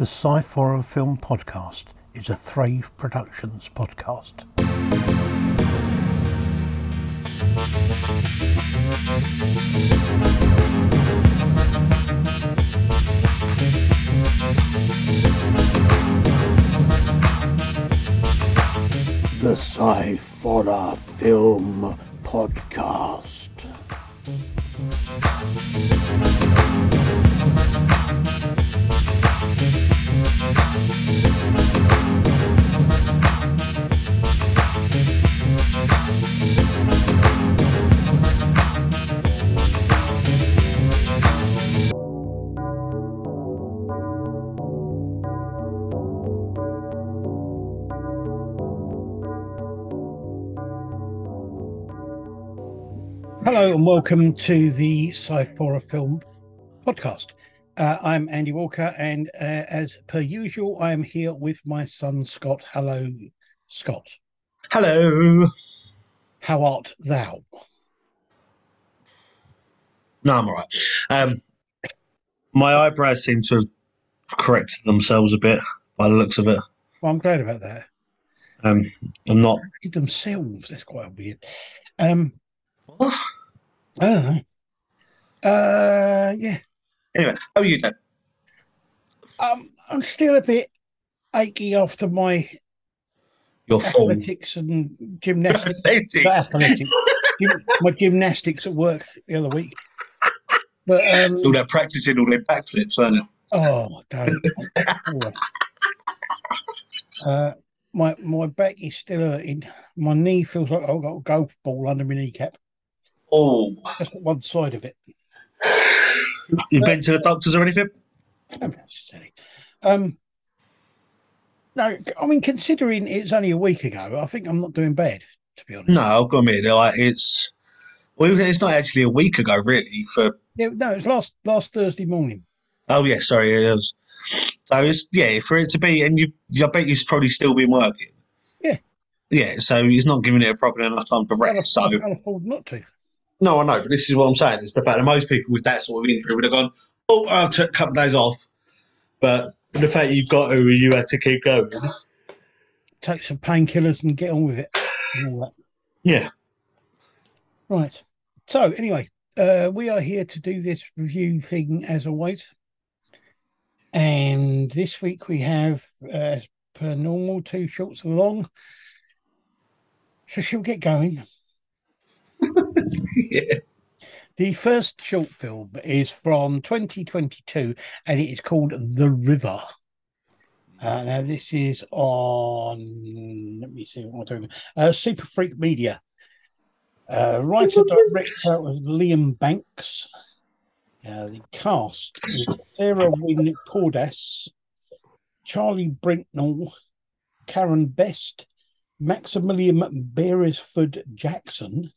The Sci-Fi Film Podcast is a Thrave Productions podcast. The Sci-Fi Film Podcast. Hello and welcome to the Sci-Fi Film Podcast. Uh, I'm Andy Walker, and uh, as per usual, I am here with my son Scott. Hello, Scott. Hello. How art thou? No, I'm all right. Um, my eyebrows seem to have corrected themselves a bit by the looks of it. Well, I'm glad about that. Um, I'm not. Themselves, that's quite weird. Um, What? I don't know. Uh, yeah. Anyway, how are you doing? Um, I'm still a bit achy after my Your form. athletics and gymnastics. Athletics. Athletics. Gym- my gymnastics at work the other week. But um, All that practicing, all their backflips, weren't it? oh, don't. Uh, my my back is still hurting. My knee feels like I've got a golf ball under my kneecap. Oh, Just at one side of it. You been to the doctors or anything? Um, no, I mean, considering it's only a week ago, I think I'm not doing bad, to be honest. No, I've got to admit, like it's. Well, it's not actually a week ago, really. For Yeah, no, it's last last Thursday morning. oh yeah, sorry, it was. So it's yeah, for it to be, and you, I bet you've probably still been working. Yeah. Yeah, so he's not giving it a proper enough time to rest. So afford, can't afford not to. No, I know, but this is what I'm saying. It's the fact that most people with that sort of injury would have gone, oh, I'll take a couple of days off. But the fact you've got to, you had to keep going. Take some painkillers and get on with it. and all that. Yeah. Right. So anyway, uh, we are here to do this review thing as always. And this week we have, uh, per normal, two shorts and long. So she'll get going. yeah. The first short film is from 2022 and it is called The River. Uh, now, this is on, let me see what I'm doing, uh, Super Freak Media. Uh, writer director was Liam Banks. Uh, the cast is Sarah Wynne Cordes, Charlie Brentnall, Karen Best, Maximilian Beresford Jackson,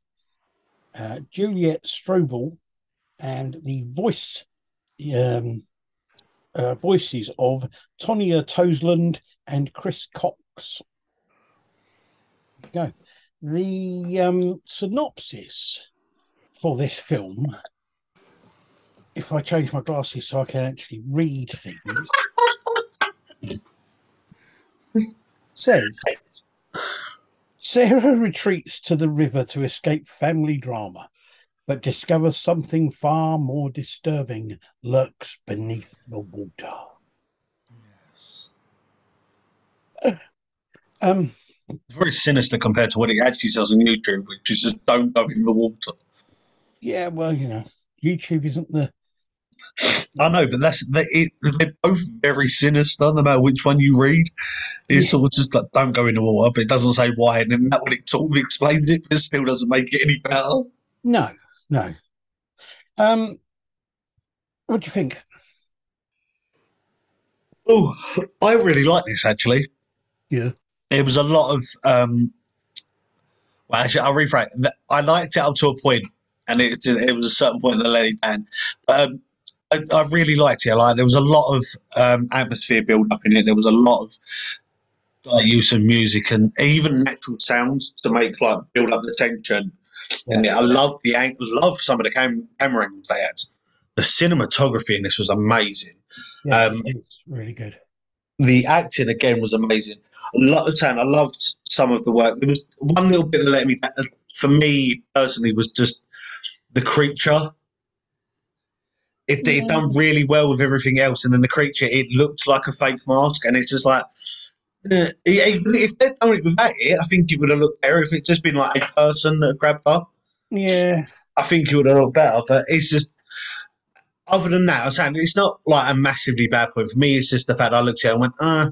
uh, Juliet Strobel, and the voice um, uh, voices of Tonya Tosland and Chris Cox. Go. The um, synopsis for this film, if I change my glasses so I can actually read things, says Sarah retreats to the river to escape family drama, but discovers something far more disturbing lurks beneath the water. Um, It's very sinister compared to what it actually says on YouTube, which is just don't go in the water. yeah, well, you know, YouTube isn't the I know, but that's they, it, they're both very sinister, no matter which one you read. It's Yeah. sort of just like, don't go in the water, but it doesn't say why. And then that one, it sort of explains it, but it still doesn't make it any better. no, no. Um, what do you think? Oh, I really like this actually. Yeah, It was a lot of. um Well, actually, I'll rephrase. I liked it up to a point, and it it was a certain point that it down. But um, I, I really liked it. Like there was a lot of um, atmosphere build up in it. There was a lot of like use of music and even natural sounds to make like build up the tension. And I love the angles. Love some of the cam- camera angles they had. The cinematography in this was amazing. yeah, Um, it's really good. the acting again was amazing. A lot of time, I loved some of the work. There was one little bit that let me, for me personally, was just the creature. It, it done really well with everything else, and then the creature it looked like a fake mask, and it's just like uh, if they'd done it without it, I think it would have looked better. If it's just been like a person that grabbed her, Yeah, I think it would have looked better. But it's just, other than that, I was saying it's not like a massively bad point for me. It's just the fact I looked at it and went, ah.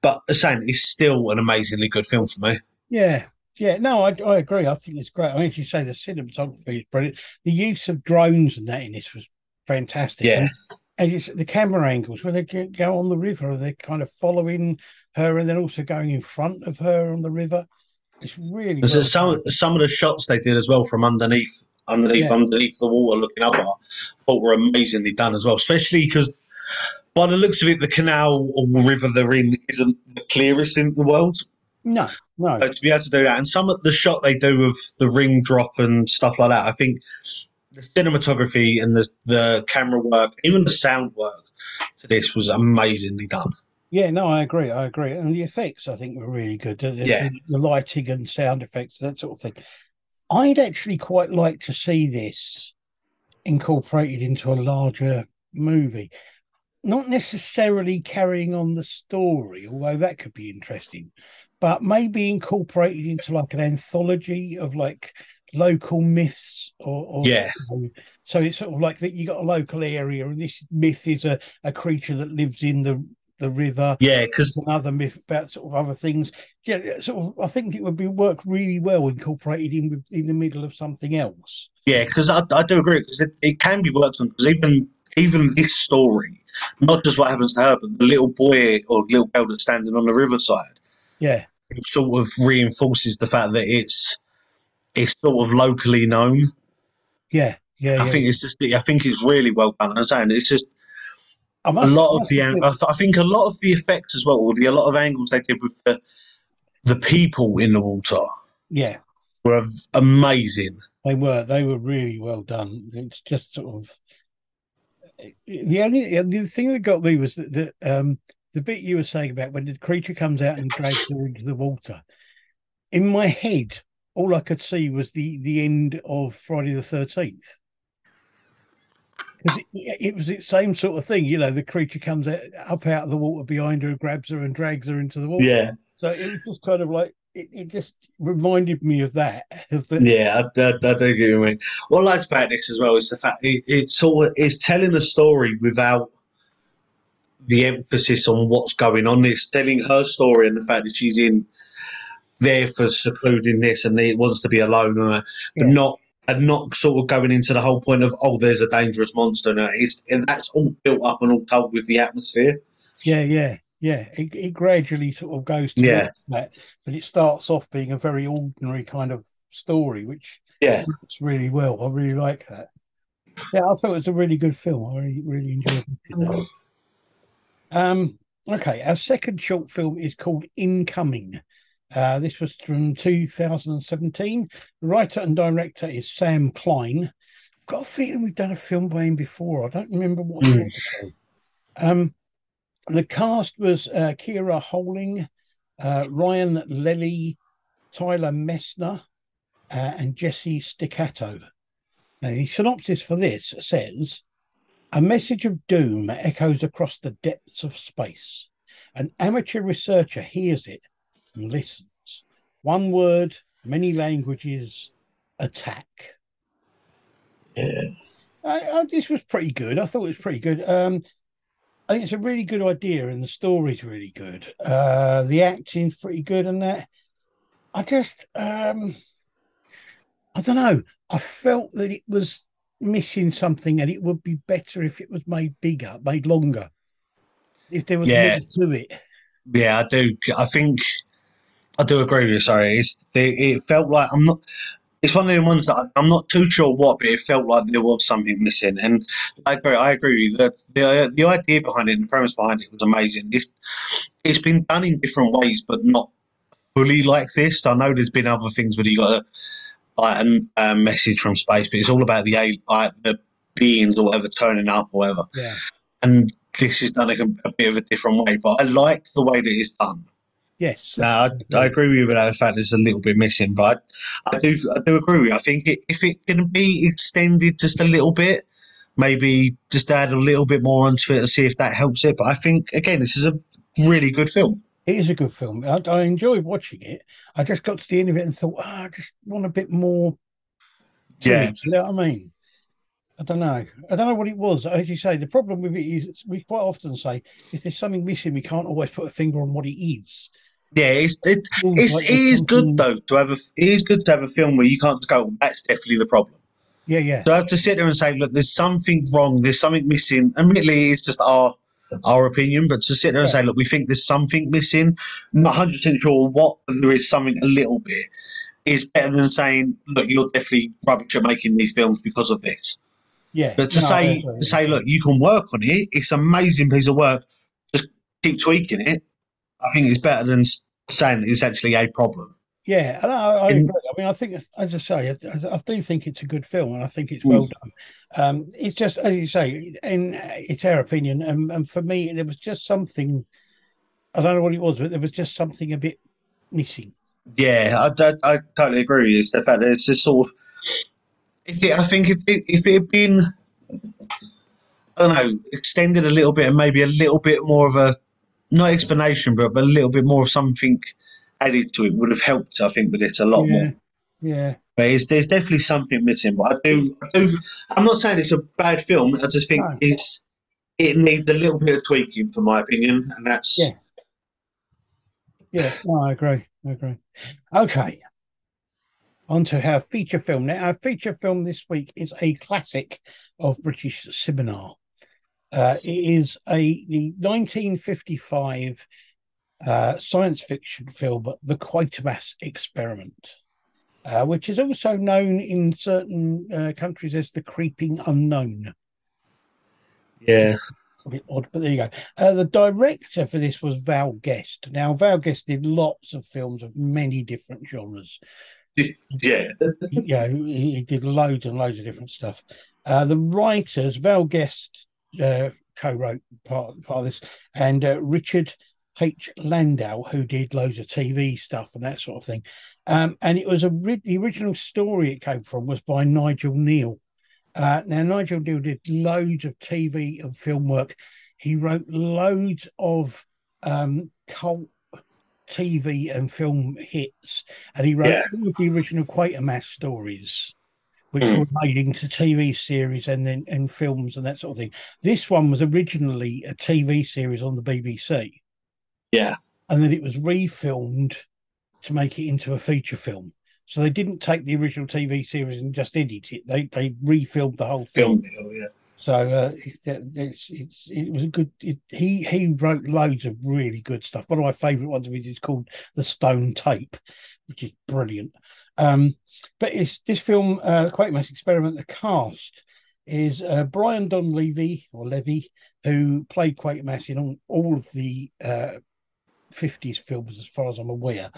But the same, it's still an amazingly good film for me. yeah, yeah. No, I, I agree. I think it's great. I mean, as you say, the cinematography is brilliant. The use of drones and that in this was fantastic. Yeah. And, and the camera angles where they go- on the river, they're kind of following her and then also going in front of her on the river. It's really well some some of the shots they did as well from underneath, underneath, Yeah. underneath the water, looking up I thought were amazingly done as well. Especially because, by the looks of it, the canal or river they're in isn't the clearest in the world. No, no. So to be able to do that, and some of the shot they do of the ring drop and stuff like that, I think the cinematography and the the camera work, even the sound work to this was amazingly done. Yeah, no, I agree. I agree. And the effects, I think, were really good. The, the- Yeah. the lighting and sound effects, that sort of thing. I'd actually quite like to see this incorporated into a larger movie. Not necessarily carrying on the story, although that could be interesting, but maybe incorporated into like an anthology of like local myths or, or Yeah. you know, so it's sort of like that you got a local area and this myth is a, a creature that lives in the the river Yeah, because another myth about sort of other things. Yeah, sort of. I think it would be work really well incorporated in in the middle of something else. yeah, because I, I do agree because it, it can be worked on because even even this story, not just what happens to her, but the little boy or little girl that's standing on the riverside, Yeah, it sort of reinforces the fact that it's it's sort of locally known. yeah, yeah. I yeah. think it's just I think it's really well done. I'm saying it's just a lot of the ang- I, th- I think a lot of the effects as well, or the a lot of angles they did with the the people in the water yeah, were amazing. they were they were really well done. It's just sort of the only the thing that got me was that the um the bit you were saying about when the creature comes out and drags her into the water. In my head, all I could see was the the end of Friday the Thirteenth. Because it, it was the same sort of thing, you know. The creature comes out, up out of the water behind her, grabs her, and drags her into the water. Yeah, So it was just kind of like it, it just reminded me of that. Of the, yeah, I, I, I do get what mean. What I liked about this as well is the fact it, it's all it's telling a story without the emphasis on what's going on. It's telling her story and the fact that she's in there for secluding this and it wants to be alone, and but Yeah. not and not sort of going into the whole point of oh, there's a dangerous monster. Now it's and that's all built up and all told with the atmosphere. Yeah, yeah, yeah. It, it gradually sort of goes to Yeah. that, but it starts off being a very ordinary kind of story, which Yeah, works really well. I really like that. Yeah, I thought it was a really good film. I really, really enjoyed it. Um, okay, our second short film is called Incoming. Uh, this was from 2017. The writer and director is Sam Klein. Got a feeling we've done a film by him before. I don't remember what it Mm. was. Um, the cast was uh, Kira Holing, uh, Ryan Lelly, Tyler Messner, uh, and Jesse Staccato. Now, the synopsis for this says A message of doom echoes across the depths of space. An amateur researcher hears it and listens. One word, many languages, attack. yeah, I, I, this was pretty good. I thought it was pretty good. Um, I think it's a really good idea, and the story's really good. Uh, the acting's pretty good, and that. I just, um, I don't know. I felt that it was missing something, and it would be better if it was made bigger, made longer. If there was Yeah. more to it. yeah. I do. I think I do agree with you. Sorry, it's it, it felt like I'm not. It's one of the ones that I- I'm not too sure what, but it felt like there was something missing. And I agree. I agree with you. The the the idea behind it and the premise behind it was amazing. It's it's been done in different ways, but not fully like this. I know there's been other things where you got a like a, message from space, but it's all about the a- like the beings or whatever turning up or whatever. Yeah. And this is done a, a bit of a different way. But I liked the way that it's done. Yes. No, I, I agree with you about the fact there's a little bit missing, but I, I do I do agree with you. I think it, if it can be extended just a little bit, maybe just add a little bit more onto it and see if that helps it. But I think again, this is a really good film. It is a good film. I, I enjoyed watching it. I just got to the end of it and thought, oh, I just want a bit more. Yeah. it, you know what I mean? I don't know. I don't know what it was. As you say, the problem with it is we quite often say if there's something missing, we can't always put a finger on what it is. Yeah, it's it, it's like it is good though to have a it is good to have a film where you can't just go, that's definitely the problem. Yeah, yeah. So I have to sit there and say, look, there's something wrong, there's something missing. Admittedly, it's just our our opinion, but to sit there and say, look, we think there's something missing, not 100 percent sure what, there is something a little bit, is better than saying, look, you're definitely rubbish at making these films because of this. Yeah. But to No, say to say, look, you can work on it, it's an amazing piece of work. Just keep tweaking it. I think it's better than saying it's actually a problem. Yeah, and I, I In- agree. I mean, I think, as I say, I, I do think it's a good film, and I think it's Mm. well done. Um, it's just, as you say, and it's our opinion, and, and for me, there was just something. I don't know what it was, but there was just something a bit missing. Yeah, I, I, I totally agree. It's the fact that it's just sort of. If it, I think if it, if it had been, I don't know, extended a little bit and maybe a little bit more of a, not explanation, but, but a little bit more of something added to it would have helped. I think with it a lot yeah, more. yeah, But it's, there's definitely something missing. But I do, I do. I'm not saying it's a bad film. I just think No. it's it needs a little bit of tweaking, for my opinion, and that's Yeah. yeah. No, I agree. I agree. Okay. On to our feature film. Now, our feature film this week is a classic of British cinema. Uh, it is a the 1955 uh, science fiction film, The Quatermass Experiment, uh, which is also known in certain uh, countries as The Creeping Unknown. yeah, A bit odd, but there you go. Uh, the director for this was Val Guest. Now, Val Guest did lots of films of many different genres. yeah, yeah, he, he did loads and loads of different stuff. Uh, the writers, Val Guest uh, co-wrote part, part of this, and uh, Richard H. Landau, who did loads of TV stuff and that sort of thing. Um, and it was a ri- the original story it came from was by Nigel Kneale. Uh, now Nigel Kneale did loads of TV and film work. He wrote loads of um, cult TV and film hits, and he wrote Yeah. all of the original Quatermass stories, which Mm. were made into TV series and then and films and that sort of thing. This one was originally a TV series on the BBC, yeah. and then it was refilmed to make it into a feature film. So they didn't take the original TV series and just edit it; they they refilmed the whole film. Film yeah. So uh, it's, it's, it's, it was a good. It, he he wrote loads of really good stuff. One of my favourite ones of his is called The Stone Tape, which is brilliant. Um, but it's this film, uh, Quatermass Experiment. The cast is uh, Brian Donlevy or Levy, who played Quatermass in all, all of the uh, 50s films, as far as I'm aware.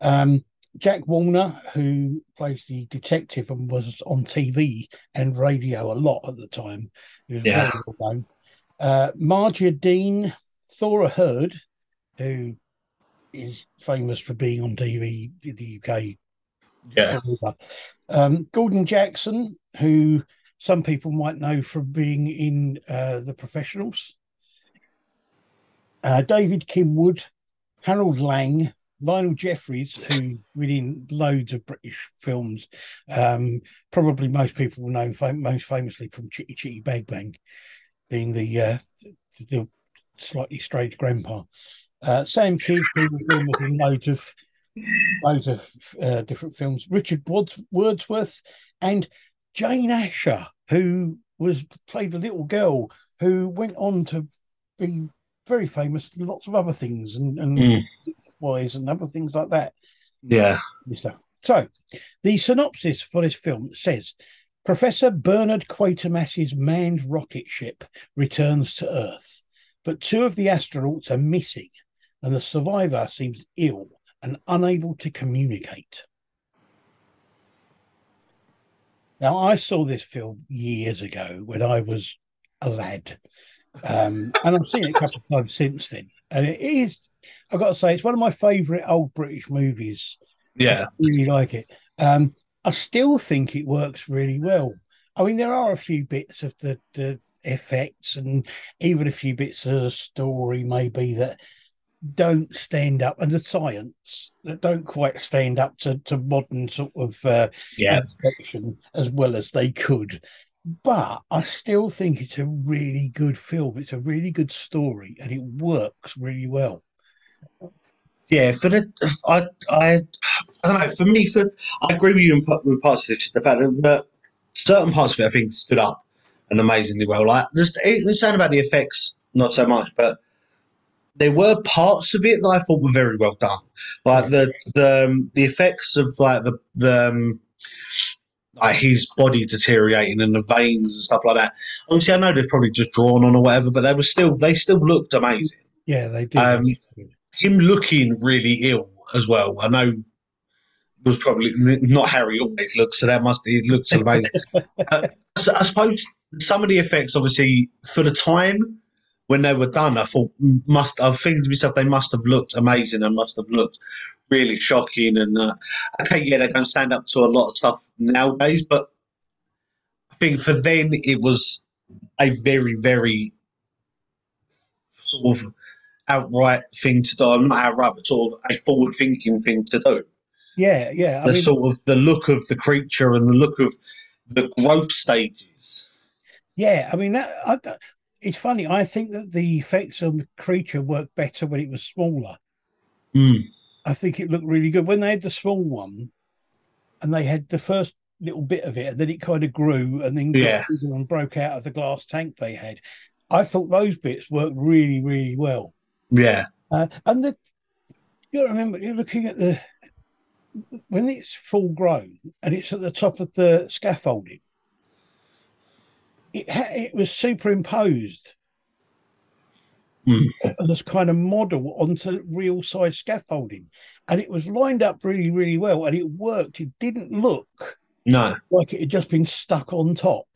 Um, Jack Warner, who plays the detective and was on TV and radio a lot at the time. He was Yeah. very well known. Uh, Margia Dean, Thora Hird, who is famous for being on TV in the UK. Yeah. Um, Gordon Jackson, who some people might know from being in uh, The Professionals. Uh, David King-Wood, Harold Lang, Lionel Jeffries, who within loads of British films, um, probably most people will know fam- most famously from Chitty Chitty Bang Bang, being the uh, the slightly strange grandpa. Uh, Sam Kydd, who was in loads of loads of uh, different films. Richard Wordsworth and Jane Asher, who was played a little girl who went on to be very famous in lots of other things and, and Mm. wise and other things like that Yeah. stuff. So, the synopsis for this film says Professor Bernard Quatermass's manned rocket ship returns to Earth, but two of the astronauts are missing, and the survivor seems ill and unable to communicate. Now, I saw this film years ago when I was a lad, Um, and I've seen it a couple of times since then. And it is, I've got to say, it's one of my favourite old British movies. Yeah. I really like it. Um, I still think it works really well. I mean, there are a few bits of the, the effects and even a few bits of the story, maybe that don't stand up, and the science that don't quite stand up to, to modern sort of uh, Yeah. as well as they could. But I still think it's a really good film. It's a really good story, and it works really well. Yeah, for the I I I don't know. For me, for I agree with you in, with parts of this. The fact that, certain parts of it I think stood up and amazingly well. Like just the saying about the effects, not so much, but there were parts of it that I thought were very well done. Like the the um, the effects of like the the um, like his body deteriorating and the veins and stuff like that. Obviously, I know they're probably just drawn on or whatever, but they were still they still looked amazing. Yeah, they did. Um, him looking really ill as well. I know it was probably not Harry always looks, so that must he looks amazing. uh, so I suppose some of the effects, obviously, for the time when they were done, I thought must I've thinking to myself they must have looked amazing and must have looked really shocking. And uh, okay, yeah, they don't stand up to a lot of stuff nowadays, but I think for then it was a very, very sort of outright thing to do. I'm not outright, but sort of a forward thinking thing to do. yeah, yeah. I the mean, sort of the look of the creature and the look of the growth stages. yeah. I mean, that I, that- it's funny. I think that the effects on the creature worked better when it was smaller. Mm. I think it looked really good when they had the small one, and they had the first little bit of it, and then it kind of grew, and then Yeah. and broke out of the glass tank they had. I thought those bits worked really, really well. Yeah, Uh, and the you got to remember, you're looking at the when it's full grown and it's at the top of the scaffolding. It it was superimposed hmm. as this kind of model onto real size scaffolding, and it was lined up really, really well, and it worked. It didn't look no, like it had just been stuck on top.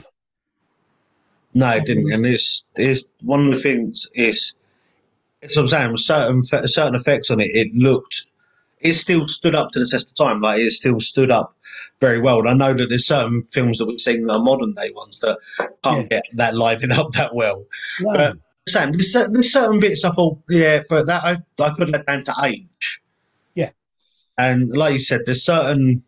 no, it didn't. And it's it's one of the things is, what I'm saying. Certain certain effects on it, it looked, it still stood up to the test of time. Like it still stood up very well. And I know that there's certain films that we've seen that are modern day ones that can't get that lining up that well. No, Uh, Sam, there's, there's certain bits I thought, yeah, but that I, I put that down to age. Yeah. And like you said, there's certain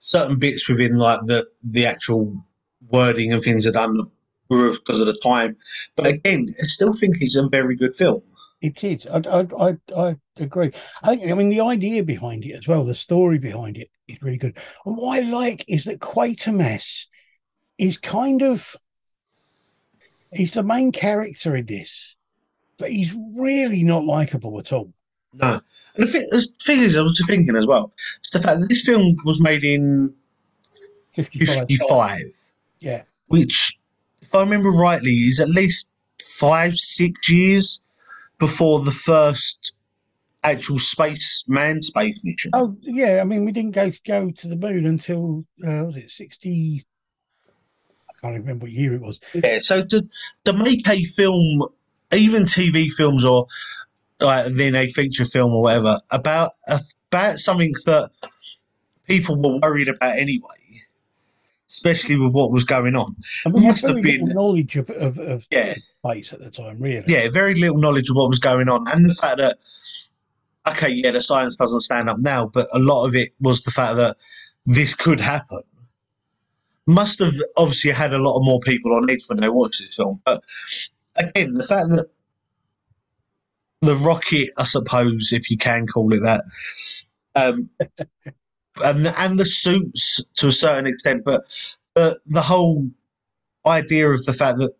certain bits within like the the actual wording and things are done because of the time. But again, I still think it's a very good film. It is. I, I, I, I agree. I think. I mean, the idea behind it as well, the story behind it is really good. And what I like is that Quatermass is kind of he's the main character in this, but he's really not likable at all. No. And the thing, the thing is, I was thinking as well, it's the fact that this film was made in 55. 55, Yeah, which, if I remember rightly, is at least five, six years before the first actual space man space mission. Oh yeah. I mean, we didn't go go to the moon until uh, was it sixty? I can't even remember what year it was. Yeah, so to, to make a film, even TV films or like then a feature film or whatever, about about something that people were worried about anyway, especially with what was going on. And we Must have been- knowledge of of, of Yeah, space at the time, really. yeah, very little knowledge of what was going on, and the fact that okay, yeah, the science doesn't stand up now, but a lot of it was the fact that this could happen. Must have obviously had a lot of more people on edge when they watched this film, but again, the fact that the rocket, I suppose, if you can call it that, um, and and the suits to a certain extent, but the the whole idea of the fact that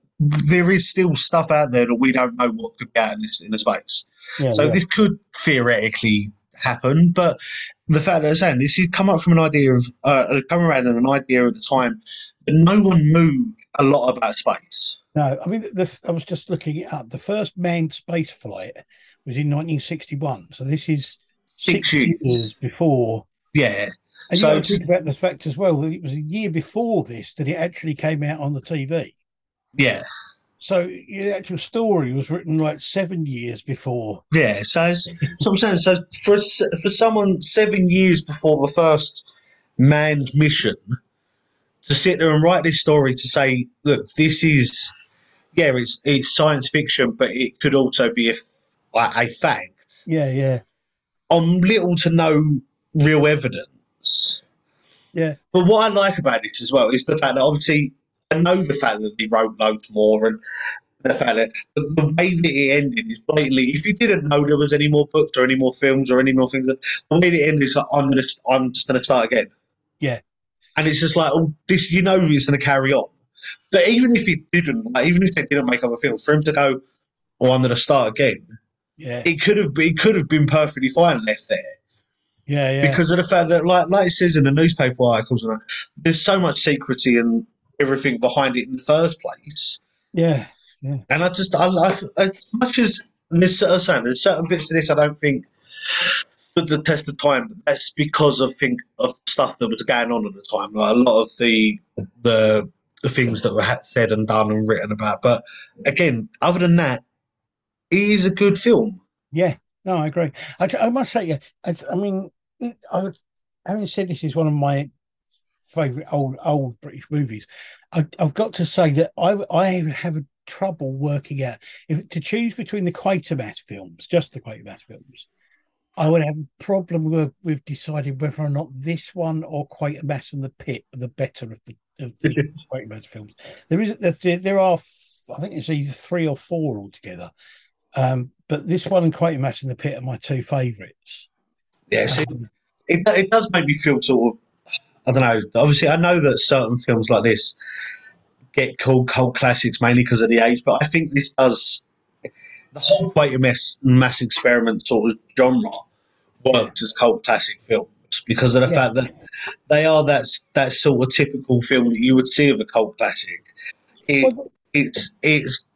there is still stuff out there that we don't know what could be out in this in the space. Yeah, So yeah. this could theoretically happen, but the fact that I'm saying this has come up from an idea of uh, come around in an idea at the time that no one knew a lot about space. No, I mean, the, I was just looking it up. The first manned space flight was in 1961. So this is Six six, years. years. before. Yeah, And So you got to it's- think about the fact as well that it was a year before this that it actually came out on the TV. yeah, So the actual story was written like seven years before. Yeah, so, so I'm saying, so for for someone seven years before the first manned mission to sit there and write this story to say, look, this is yeah, it's it's science fiction, but it could also be a, a fact Yeah, yeah, on little to no real evidence. yeah, But what I like about it as well is the fact that obviously I know the fact that he wrote loads more and the fact that the, the way that it ended is blatantly. If you didn't know there was any more books or any more films or any more things, the way it ended is like I'm gonna I'm just gonna start again. Yeah. and it's just like oh, this. You know, it's gonna carry on. But even if it didn't, like, even if they didn't make other films, for him to go, "Oh, I'm gonna start again," yeah, it could have it could have been perfectly fine left there yeah, yeah. because of the fact that, like, like it says in the newspaper articles, and there's so much secrecy and everything behind it in the first place. yeah, And I just, I, I as much as there's certain, saying, there's certain bits of this I don't think stood the test of time. But that's because of think of stuff that was going on at the time. Like a lot of the the, the things that were said and done and written about. But again, other than that, it is a good film. yeah. No, I agree. I, I must say, yeah. I, I mean, I, would- having said this is one of my favorite old old British movies. I, I've got to say that I I have a trouble working out if to choose between the Quatermass films, just the Quatermass films. I would have a problem with, with deciding whether or not this one or Quatermass and the Pit are the better of the of the Quatermass films. There is there, there are I think it's either three or four altogether. Um, but this one and Quatermass and the Pit are my two favourites. Yes, it, it, it does make me feel sort of. I don't know. Obviously, I know that certain films like this get called cult classics mainly because of the age, but I think this does the whole Quatermass mass experiment sort of genre works as cult classic films because of the Yeah. fact that they are that that sort of typical film that you would see of a cult classic. It, Well, it's it's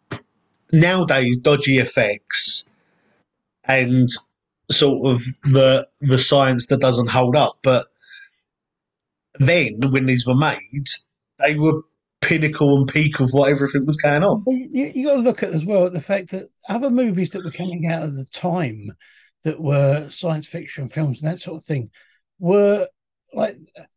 nowadays dodgy effects and sort of the the science that doesn't hold up. But then when these were made, they were pinnacle and peak of what everything was going on. Well, you, you got to look at as well at the fact that other movies that were coming out at the time that were science fiction films and that sort of thing were like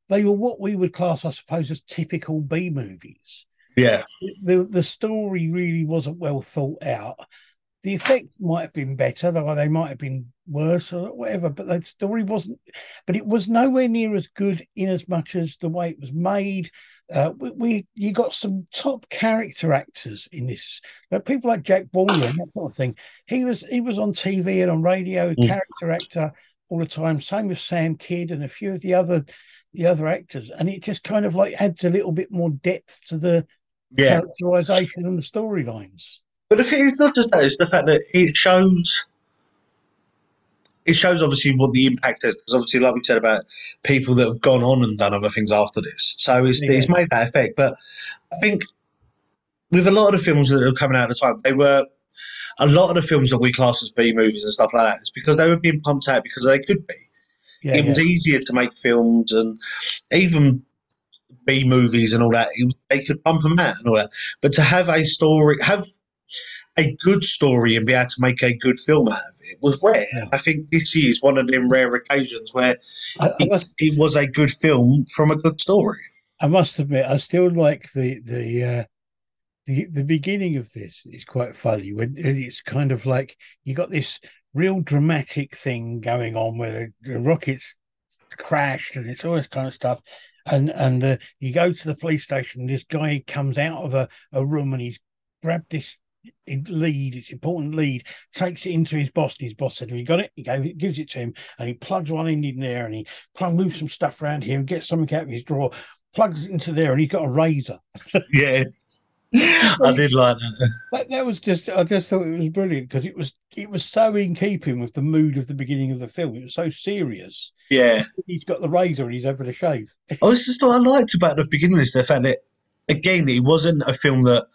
they were what we would class, I suppose, as typical B movies. Yeah, The the story really wasn't well thought out. The effect might have been better, though they might have been worse or whatever, but the story wasn't. But it was nowhere near as good in as much as the way it was made. Uh, we, we you got some top character actors in this. Uh, people like Jack Baldwin, that sort of thing. He was he was on TV and on radio, Mm. character actor all the time. Same with Sam Kydd and a few of the other the other actors, and it just kind of like adds a little bit more depth to the yeah. characterization and the storylines. But the thing, it's not just that; it's the fact that it shows. It shows obviously what the impact is, because obviously, like we said about people that have gone on and done other things after this, so it's, Yeah. it's made that effect. But I think with a lot of the films that are coming out at the time, they were a lot of the films that we class as B movies and stuff like that. It's because they were being pumped out because they could be. Yeah, it yeah. was easier to make films and even B movies and all that. It was, they could pump them out and all that. But to have a story, have a good story and be able to make a good film out of it was rare. I think this is one of them rare occasions where I, I it, must it was a good film from a good story. I must admit, I still like the the uh, the the beginning of this. is quite funny when it's kind of like you got this real dramatic thing going on where the, the rockets crashed and it's all this kind of stuff. And and uh, you go to the police station. This guy comes out of a, a room and he's grabbed this lead, it's important lead, takes it into his boss. And his boss said, Have you got it? He gave it, gives it to him, and he plugs one end in there and he plug, moves some stuff around here and gets something out of his drawer, plugs it into there, and he's got a razor. Yeah. I did like that. That, that was just I just thought it was brilliant because it was it was so in keeping with the mood of the beginning of the film. It was so serious. Yeah. He's got the razor and he's having a shave. Oh, it's just what I liked about the beginning is the fact that, again, it wasn't a film that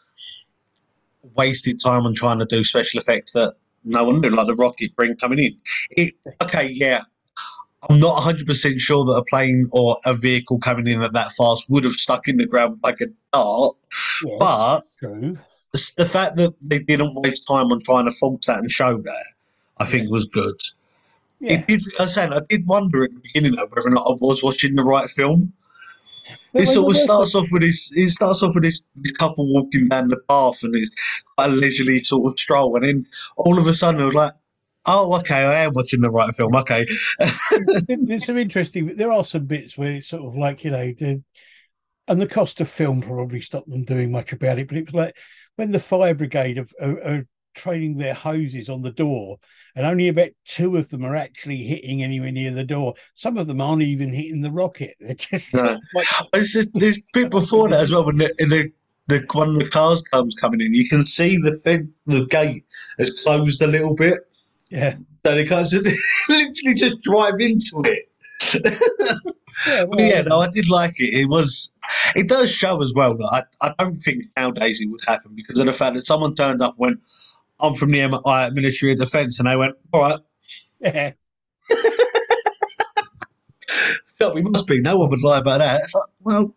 wasted time on trying to do special effects that no one knew, like the rocket bring coming in. It, okay, yeah, I'm not 100% sure that a plane or a vehicle coming in at that fast would have stuck in the ground like a dart, Yes, but true. the fact that they didn't waste time on trying to force that and show that, I think was good. Yeah. It did, I saying, I did wonder at the beginning though whether or not I was watching the right film. It sort of starts off with this. It starts off with this, this couple walking down the path, and it's quite a leisurely sort of stroll, and then all of a sudden, I was like, "Oh, okay, I am watching the right film." Okay, there's some interesting. There are some bits where it's sort of like you know, the, and the cost of film probably stopped them doing much about it. But it was like when the fire brigade are, are, are training their hoses on the door, and only about two of them are actually hitting anywhere near the door. Some of them aren't even hitting the rocket. They're just No. like, oh, it's just this bit before that as well. When the, in the the when the cars comes coming in, you can see the thing, the gate has closed a little bit, yeah, so they can't literally just drive into it. yeah, But yeah, no, I did like it. It was, it does show as well that I, I don't think nowadays it would happen because of the fact that someone turned up and went, I'm from the MI Ministry of Defence, and they went, all right, yeah. felt we must be. No one would lie about that. Like, well,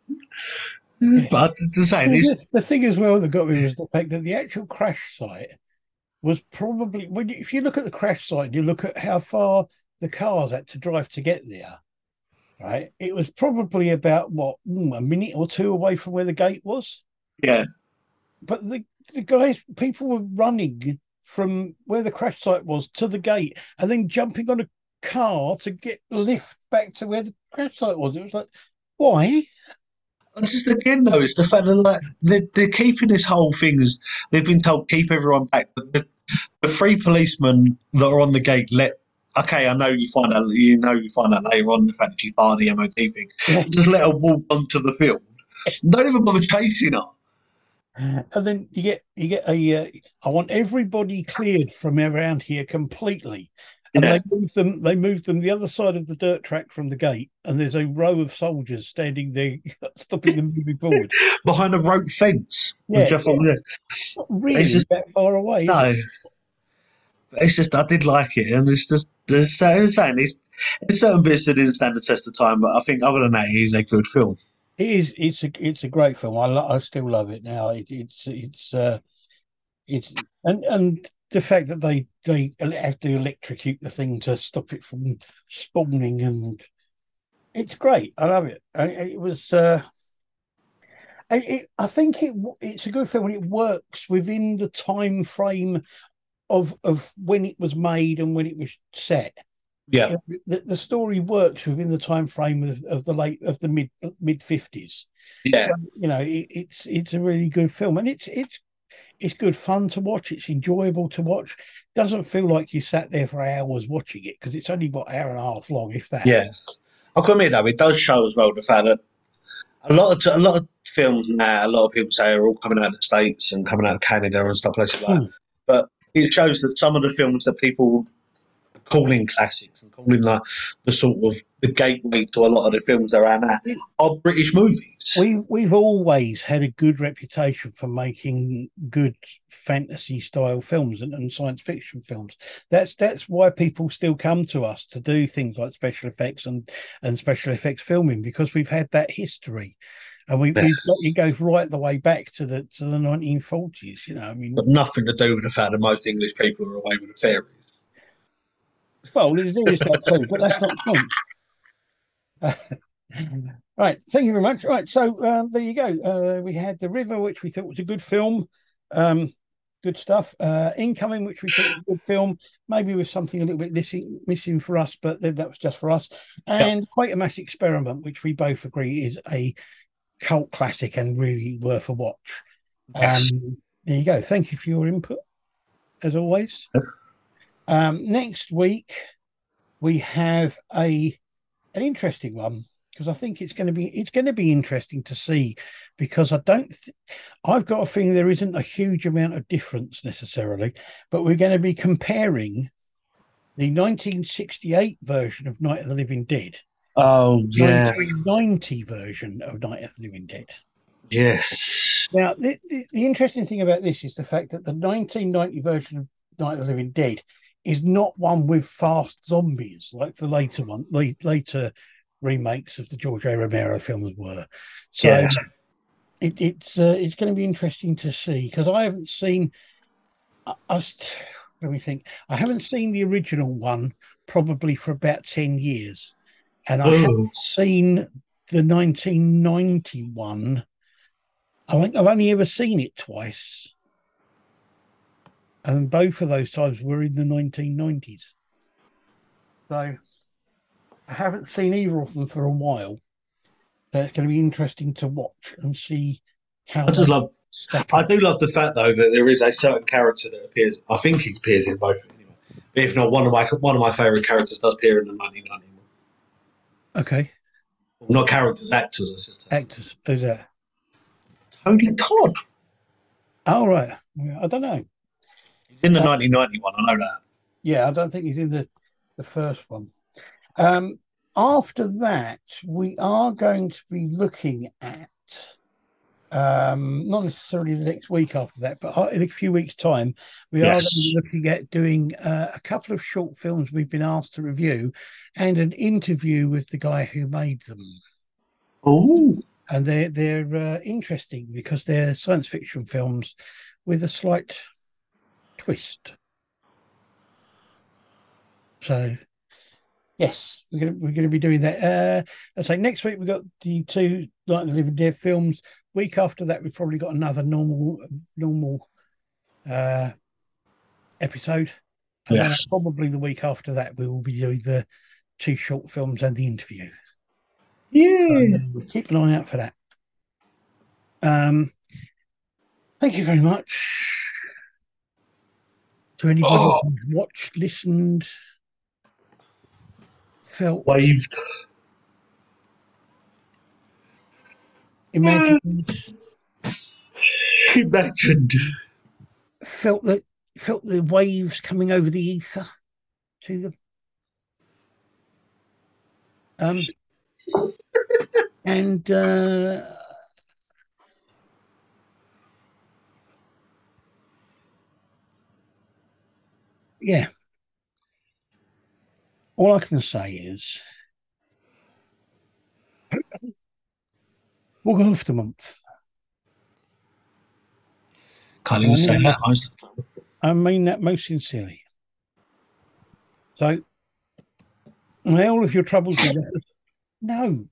but to say this, the, the thing as well that got me was the fact that the actual crash site was probably when you, if you look at the crash site and you look at how far the cars had to drive to get there, right? It was probably about what mm, a minute or two away from where the gate was. yeah, But the the guys, people were running from where the crash site was to the gate and then jumping on a car to get the lift back to where the crash site was. It was like, why? And just again though, it's the fact that like they're, they're keeping this whole thing as they've been told keep everyone back. But the, the three policemen that are on the gate let. Okay, I know you find out. You know you find out later on the fact that she's part of the MOD thing. Yeah. Just let her walk onto the field. Don't even bother chasing her. And then you get you get a. Uh, I want everybody cleared from around here completely, and Yeah. they move them. They move them the other side of the dirt track from the gate, and there's a row of soldiers standing there, stopping them moving forward. behind a rope fence. Yeah, yeah. Not really It's just- that far away. is it? No, it's just I did like it, and it's just there's certain it's, there's certain bits that didn't stand the test of time, but I think other than that, it is a good film. It is. It's a. It's a great film. I. Lo- I still love it now. It, it's. It's. uh It's and and the fact that they they have to electrocute the thing to stop it from spawning and it's great. I love it. And it, was. uh it, I think it it's a good film it works within the time frame of of when it was made and when it was set Yeah, the, the story works within the time frame of, of the late of the mid mid fifties. yeah, So, you know, it, it's it's a really good film, and it's it's it's good fun to watch. It's enjoyable to watch. Doesn't feel like you sat there for hours watching it because it's only about an hour and a half long, if that. yeah. i'll come admit though, it does show as well the fact that a lot of a lot of films now, a lot of people say are all coming out of the states and coming out of Canada and stuff like that. Hmm. But it shows that some of the films that people calling classics and calling like the sort of the gateway to a lot of the films around that are now are British movies. We we've always had a good reputation for making good fantasy style films and, and science fiction films. That's that's why people still come to us to do things like special effects and and special effects filming because we've had that history. And we, Yeah. we've got it goes right the way back to the to the nineteen forties, you know. I mean got nothing to do with the fact that most English people are away with the fairies. Well there's always that too, but that's not the point. right, thank you very much. Right, so um, there you go. Uh, we had the river, which we thought was a good film. Um, good stuff. Uh, Incoming, which we thought was a good film, maybe with something a little bit missing, missing for us, but then that was just for us. And Quatermass Experiment, which we both agree is a cult classic and really worth a watch. Yes. Um, there you go. Thank you for your input, as always. Um, next week we have a an interesting one because I think it's going to be it's going to be interesting to see because I don't th- I've got a feeling there isn't a huge amount of difference necessarily, but we're going to be comparing the 1968 version of Night of the Living Dead, Oh yeah, 1990 version of Night of the Living Dead. yes, Now, the, the, the interesting thing about this is the fact that the 1990 version of Night of the Living Dead is not one with fast zombies like the later one, late, later remakes of the George A. Romero films were. So Yes. it, it's uh, it's going to be interesting to see because I haven't seen. I, I was, let me think. I haven't seen the original one probably for about ten years, and I Ooh. haven't seen the 1991. I think I've only ever seen it twice, and both of those times were in the 1990s. So I haven't seen either of them for a while. So it's going to be interesting to watch and see how I just love. I do love the fact though that there is a certain character that appears. I think he appears in both. Anyway. But if not, one of my one of my favourite characters does appear in the 1991. Okay, Not characters, actors. I should say. actors. Who's that? Tony Todd. Oh right, I don't know. In the Uh, 1991. I know that. Yeah, I don't think he's in the the first one. Um, after that, we are going to be looking at um, not necessarily the next week after that, but uh, in a few weeks' time, we are going to be looking at doing uh, a couple of short films we've been asked to review and an interview with the guy who made them. Oh, And they're they're uh, interesting because they're science fiction films with a slight twist. So, yes, we're gonna we're gonna be doing that. Uh, I say next week we've got the two Night of the Living Dead films. Week after that, we've probably got another normal normal uh, episode. And then Yes. probably the week after that, we will be doing the two short films and the interview. yeah. Um, keep an eye out for that. Um, thank you very much to anybody Oh. who's watched, listened, felt, Waved. imagined, Imagined. felt that felt the waves coming over the ether to them. Um, and uh, yeah, all I can say is we'll go for the month. Can't even say that. I mean that most sincerely. So, may all of your troubles be lepers. No,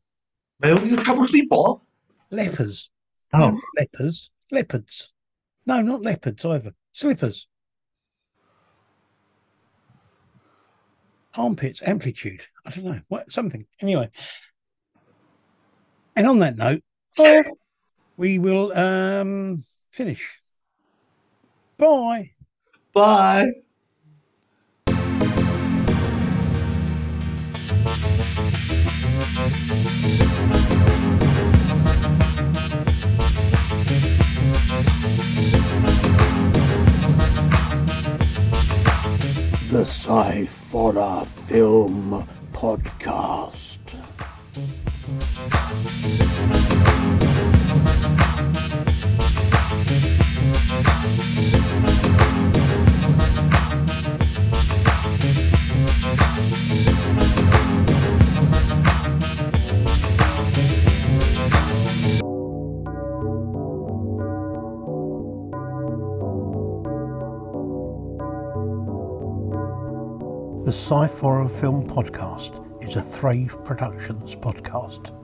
May all your troubles be what? lepers. Oh, lepers. Leopards. No, not leopards either. Slippers. Armpits, amplitude. I don't know. What something. Anyway. And on that note, we will um finish. Bye. bye. The Sci-Fi Film Podcast. The Sci-Fi Film Podcast is a Thrave Productions podcast.